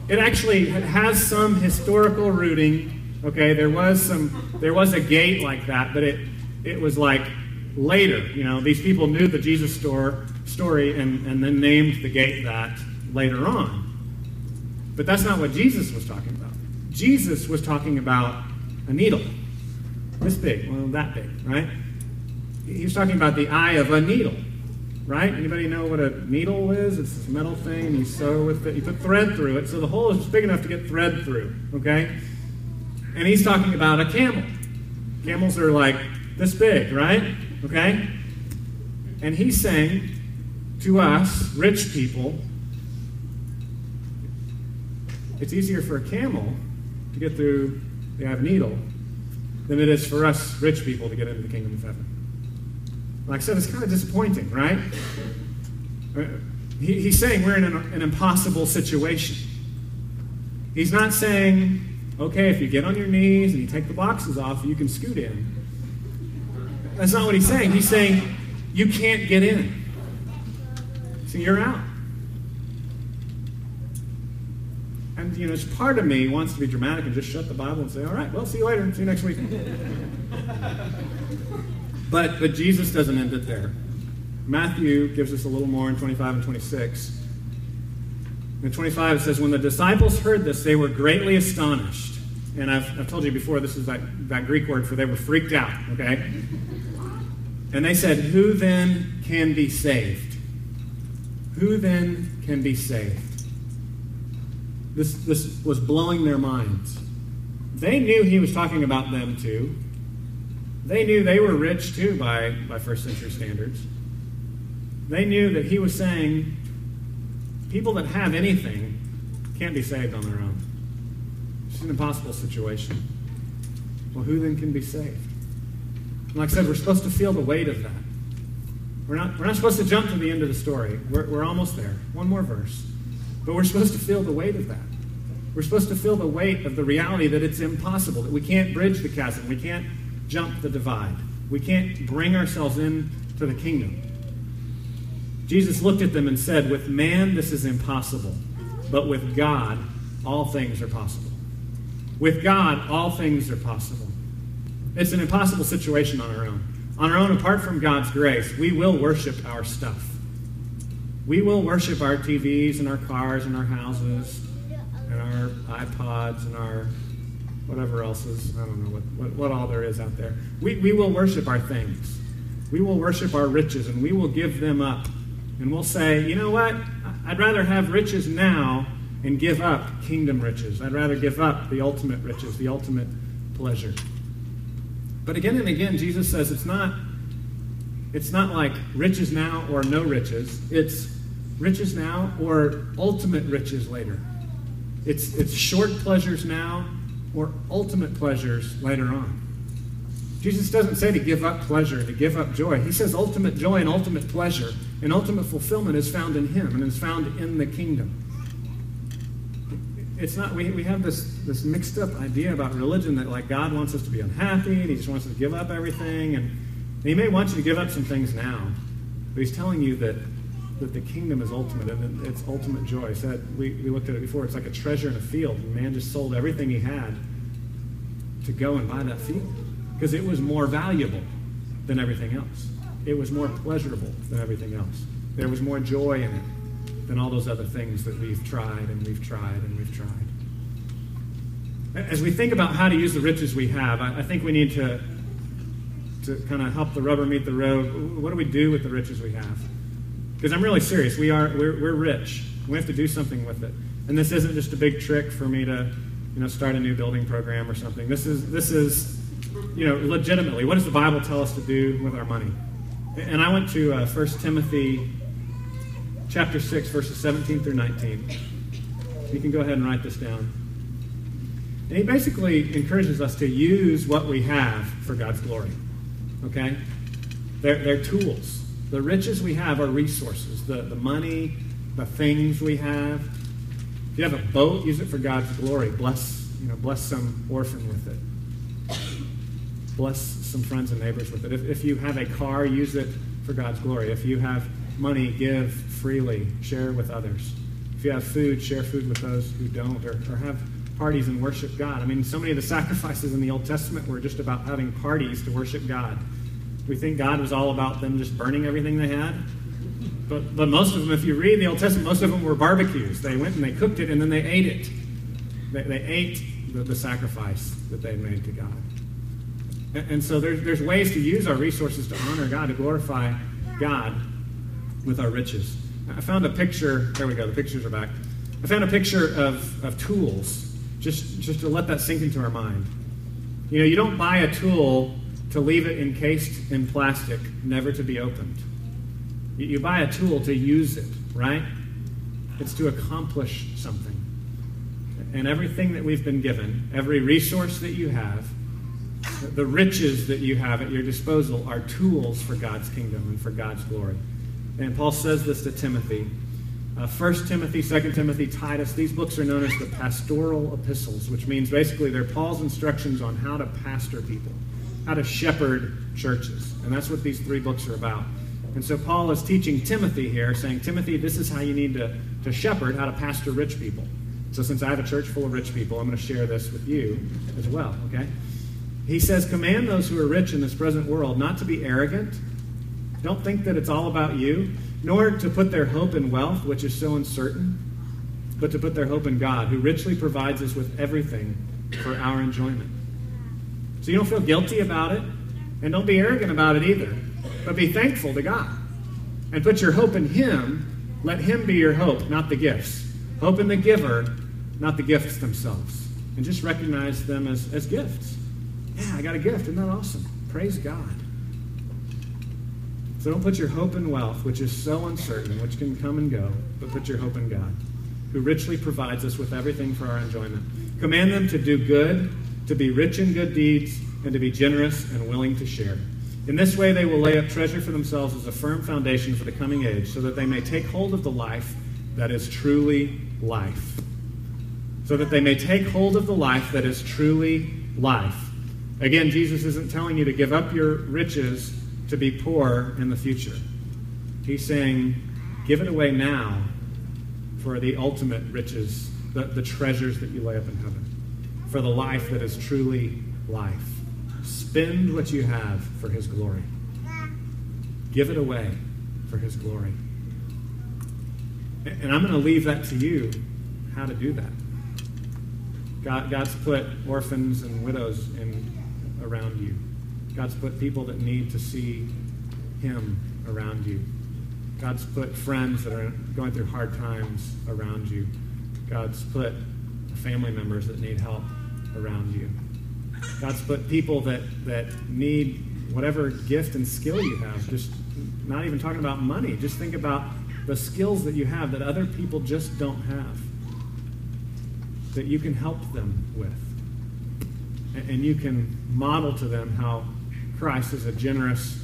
it actually has some historical rooting. Okay, there was some, there was a gate like that, but it, it was like later. You know, these people knew the Jesus store, story and, and then named the gate that later on. But that's not what Jesus was talking about. Jesus was talking about a needle, this big, well, that big, right? He was talking about the eye of a needle right? Anybody know what a needle is? It's this metal thing, and you sew with it. You put thread through it, so the hole is just big enough to get thread through, okay? And he's talking about a camel. Camels are like this big, right? Okay? And he's saying to us, rich people, it's easier for a camel to get through the eye of a needle than it is for us rich people to get into the kingdom of heaven. Like I said, it's kind of disappointing, right? Uh, he, he's saying we're in an, an impossible situation. He's not saying, okay, if you get on your knees and you take the boxes off, you can scoot in. That's not what he's saying. He's saying, you can't get in. So you're out. And, you know, part of me wants to be dramatic and just shut the Bible and say, all right, well, see you later. See you next week. But, but Jesus doesn't end it there. Matthew gives us a little more in 25 and 26. In 25, it says, When the disciples heard this, they were greatly astonished. And I've, I've told you before, this is that, that Greek word for they were freaked out, okay? And they said, Who then can be saved? Who then can be saved? This, this was blowing their minds. They knew he was talking about them too. They knew they were rich too by, by first century standards. They knew that he was saying people that have anything can't be saved on their own. It's an impossible situation. Well, who then can be saved? And like I said, we're supposed to feel the weight of that. We're not, we're not supposed to jump to the end of the story. We're, we're almost there. One more verse. But we're supposed to feel the weight of that. We're supposed to feel the weight of the reality that it's impossible, that we can't bridge the chasm. We can't jump the divide. We can't bring ourselves into the kingdom. Jesus looked at them and said, With man, this is impossible, but with God, all things are possible. With God, all things are possible. It's an impossible situation on our own. On our own, apart from God's grace, we will worship our stuff. We will worship our TVs and our cars and our houses and our iPods and our whatever else is, I don't know what, what, what all there is out there. We, we will worship our things. We will worship our riches and we will give them up. And we'll say, you know what? I'd rather have riches now and give up kingdom riches. I'd rather give up the ultimate riches, the ultimate pleasure. But again and again, Jesus says it's not, it's not like riches now or no riches. It's riches now or ultimate riches later. It's, it's short pleasures now or ultimate pleasures later on. Jesus doesn't say to give up pleasure, to give up joy. He says ultimate joy and ultimate pleasure and ultimate fulfillment is found in Him and is found in the kingdom. It's not, we, we have this, this mixed up idea about religion that like God wants us to be unhappy and He just wants us to give up everything. And, and He may want you to give up some things now, but He's telling you that, that the kingdom is ultimate and it's ultimate joy. So we, we looked at it before. It's like a treasure in a field. The man just sold everything he had to go and buy that field because it was more valuable than everything else. It was more pleasurable than everything else. There was more joy in it than all those other things that we've tried and we've tried and we've tried. As we think about how to use the riches we have, I, I think we need to, to kind of help the rubber meet the road. What do we do with the riches we have? Because I'm really serious. We are, we're, we're rich. We have to do something with it. And this isn't just a big trick for me to, you know, start a new building program or something. This is, this is, you know, legitimately, what does the Bible tell us to do with our money? And I went to uh, 1 Timothy chapter 6, verses 17 through 19. You can go ahead and write this down. And he basically encourages us to use what we have for God's glory. Okay? They're, they're tools. The riches we have are resources. The, the money, the things we have. If you have a boat, use it for God's glory. Bless, you know, bless some orphan with it. Bless some friends and neighbors with it. If, if you have a car, use it for God's glory. If you have money, give freely, share with others. If you have food, share food with those who don't, or, or have parties and worship God. I mean, so many of the sacrifices in the Old Testament were just about having parties to worship God. We think God was all about them just burning everything they had. But, but most of them, if you read the Old Testament, most of them were barbecues. They went and they cooked it and then they ate it. They, they ate the, the sacrifice that they made to God. And, and so there's, there's ways to use our resources to honor God, to glorify God with our riches. I found a picture, there we go, the pictures are back. I found a picture of, of tools, just, just to let that sink into our mind. You know, you don't buy a tool to leave it encased in plastic, never to be opened. You, you buy a tool to use it, right? It's to accomplish something. And everything that we've been given, every resource that you have, the riches that you have at your disposal are tools for God's kingdom and for God's glory. And Paul says this to Timothy. Uh, 1 Timothy, 2 Timothy, Titus, these books are known as the pastoral epistles, which means basically they're Paul's instructions on how to pastor people, how to shepherd churches. And that's what these three books are about. And so Paul is teaching Timothy here, saying, Timothy, this is how you need to, to shepherd, how to pastor rich people. So since I have a church full of rich people, I'm going to share this with you as well, okay? He says, Command those who are rich in this present world not to be arrogant don't think that it's all about you, nor to put their hope in wealth, which is so uncertain, but to put their hope in God, who richly provides us with everything for our enjoyment. So you don't feel guilty about it, and don't be arrogant about it either, but be thankful to God. And put your hope in Him. Let Him be your hope, not the gifts. Hope in the giver, not the gifts themselves. And just recognize them as, as gifts. Yeah, I got a gift. Isn't that awesome? Praise God. So don't put your hope in wealth, which is so uncertain, which can come and go, but put your hope in God, who richly provides us with everything for our enjoyment. Command them to do good, to be rich in good deeds, and to be generous and willing to share. In this way, they will lay up treasure for themselves as a firm foundation for the coming age, so that they may take hold of the life that is truly life. So that they may take hold of the life that is truly life. Again, Jesus isn't telling you to give up your riches to be poor in the future. He's saying, give it away now for the ultimate riches, the, the treasures that you lay up in heaven, for the life that is truly life. Spend what you have for His glory. Give it away for His glory. And I'm going to leave that to you how to do that. God, God's put orphans and widows in, around you. God's put people that need to see Him around you. God's put friends that are going through hard times around you. God's put family members that need help around you. God's put people that, that need whatever gift and skill you have. Just not even talking about money. Just think about the skills that you have that other people just don't have. That you can help them with. And you can model to them how Christ is a generous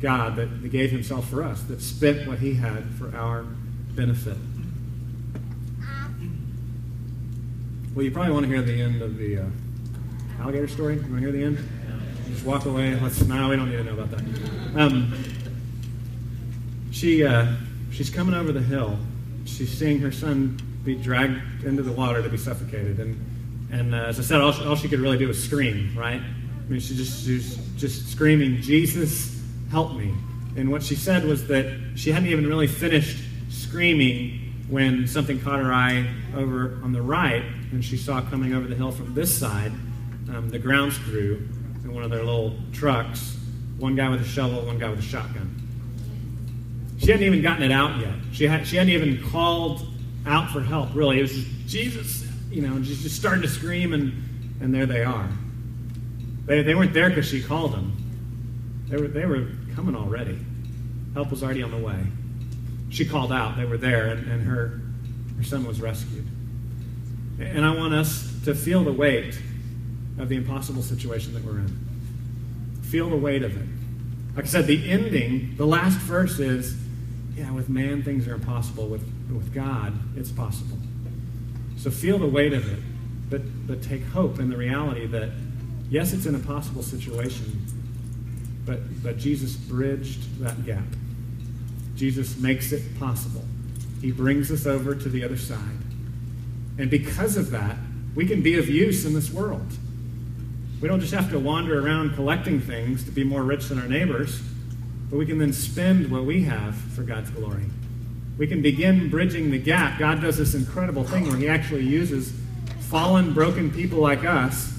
God that gave himself for us, that spent what he had for our benefit. Well, you probably want to hear the end of the uh, alligator story. You want to hear the end? Just walk away. Let's. No, we don't need to know about that. Um, she uh, she's coming over the hill. She's seeing her son be dragged into the water to be suffocated, and and uh, as I said, all all she could really do was scream, right? I mean, she just she was just screaming, "Jesus, help me!" And what she said was that she hadn't even really finished screaming when something caught her eye over on the right, and she saw coming over the hill from this side um, the grounds crew in one of their little trucks, one guy with a shovel, one guy with a shotgun. She hadn't even gotten it out yet. She, had, she hadn't even called out for help, really. It was just, Jesus, you know, just, just starting to scream, and, and there they are. They, they weren't there because she called them. They were, they were coming already. Help was already on the way. She called out. They were there, and, and her, her son was rescued. And I want us to feel the weight of the impossible situation that we're in. Feel the weight of it. Like I said, the ending, the last verse is yeah, with man things are impossible. With, with God, it's possible. So feel the weight of it, but, but take hope in the reality that, yes, it's an impossible situation, but, but Jesus bridged that gap. Jesus makes it possible. He brings us over to the other side. And because of that, we can be of use in this world. We don't just have to wander around collecting things to be more rich than our neighbors, but we can then spend what we have for God's glory. We can begin bridging the gap. God does this incredible thing where He actually uses fallen, broken people like us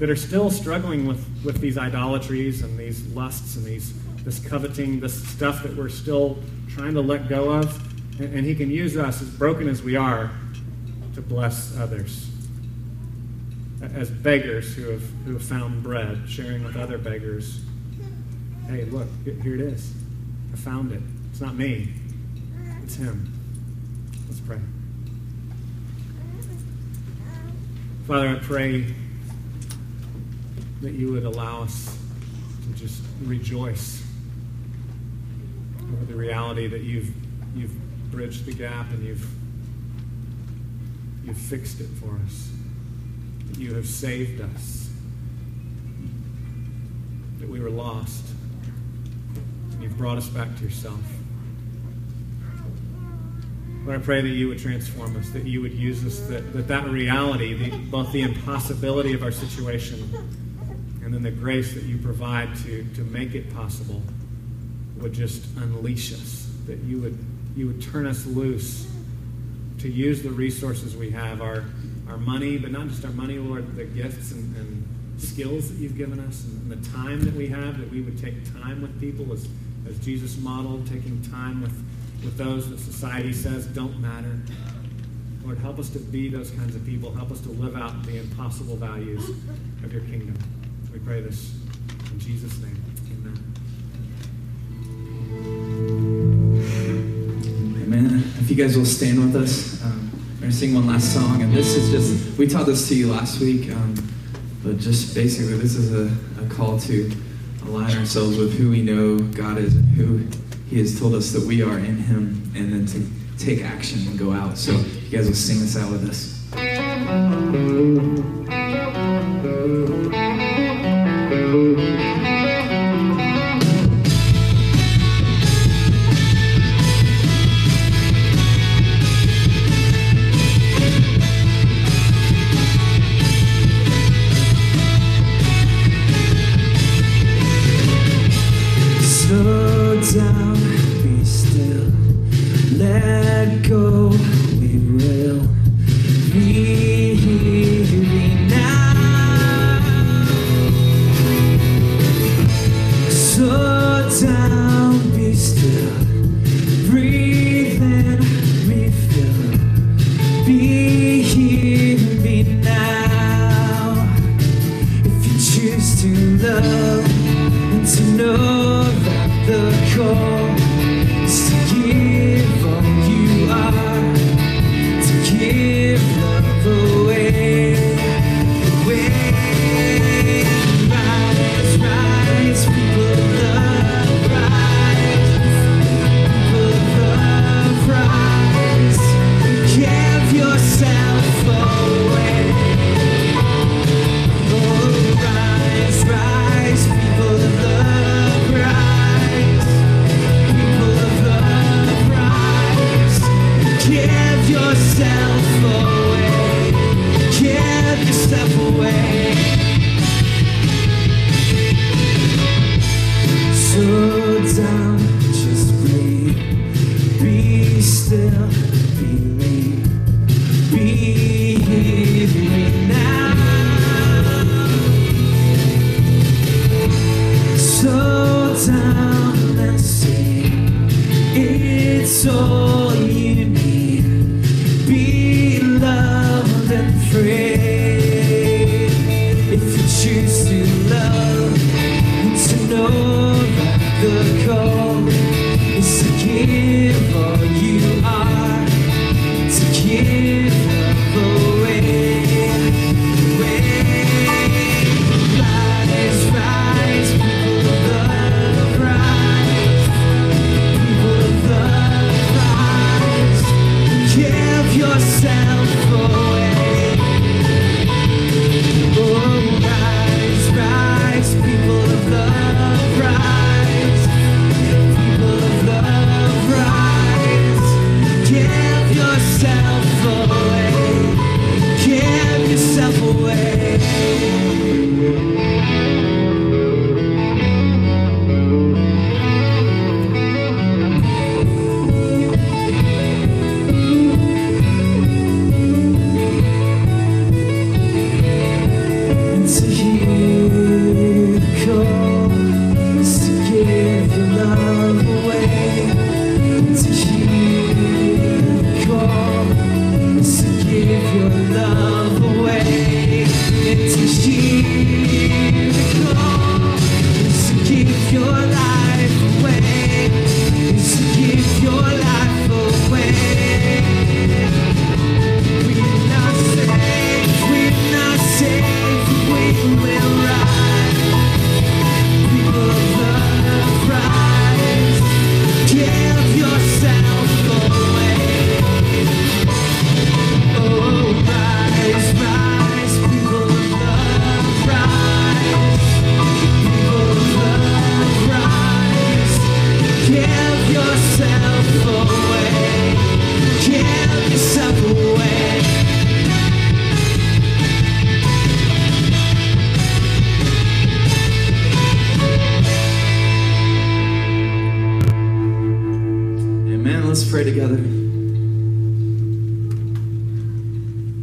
that are still struggling with, with these idolatries and these lusts and these this coveting, this stuff that we're still trying to let go of. And, and He can use us, as broken as we are, to bless others. As beggars who have, who have found bread, sharing with other beggars. Hey, look, here it is. I found it. It's not me, it's Him. Let's pray. Father, I pray that you would allow us to just rejoice over the reality that you've, you've bridged the gap and you've You've fixed it for us. That you have saved us. That we were lost. And you've brought us back to yourself. Lord, I pray that you would transform us, that you would use us, that that, that reality, the, both the impossibility of our situation and then the grace that you provide to, to make it possible, would just unleash us, that you would, you would turn us loose to use the resources we have, our, our money, but not just our money, Lord, the gifts and, and skills that you've given us and the time that we have, that we would take time with people as, as Jesus modeled, taking time with, with those that society says don't matter. Lord, help us to be those kinds of people. Help us to live out the impossible values of your kingdom. We pray this in Jesus' name. Amen. Amen. If you guys will stand with us, um, we're going to sing one last song. And this is just, we taught this to you last week, um, but just basically, this is a, a call to align ourselves with who we know God is and who He has told us that we are in Him, and then to take action and go out. So, you guys will sing this out with us. Choose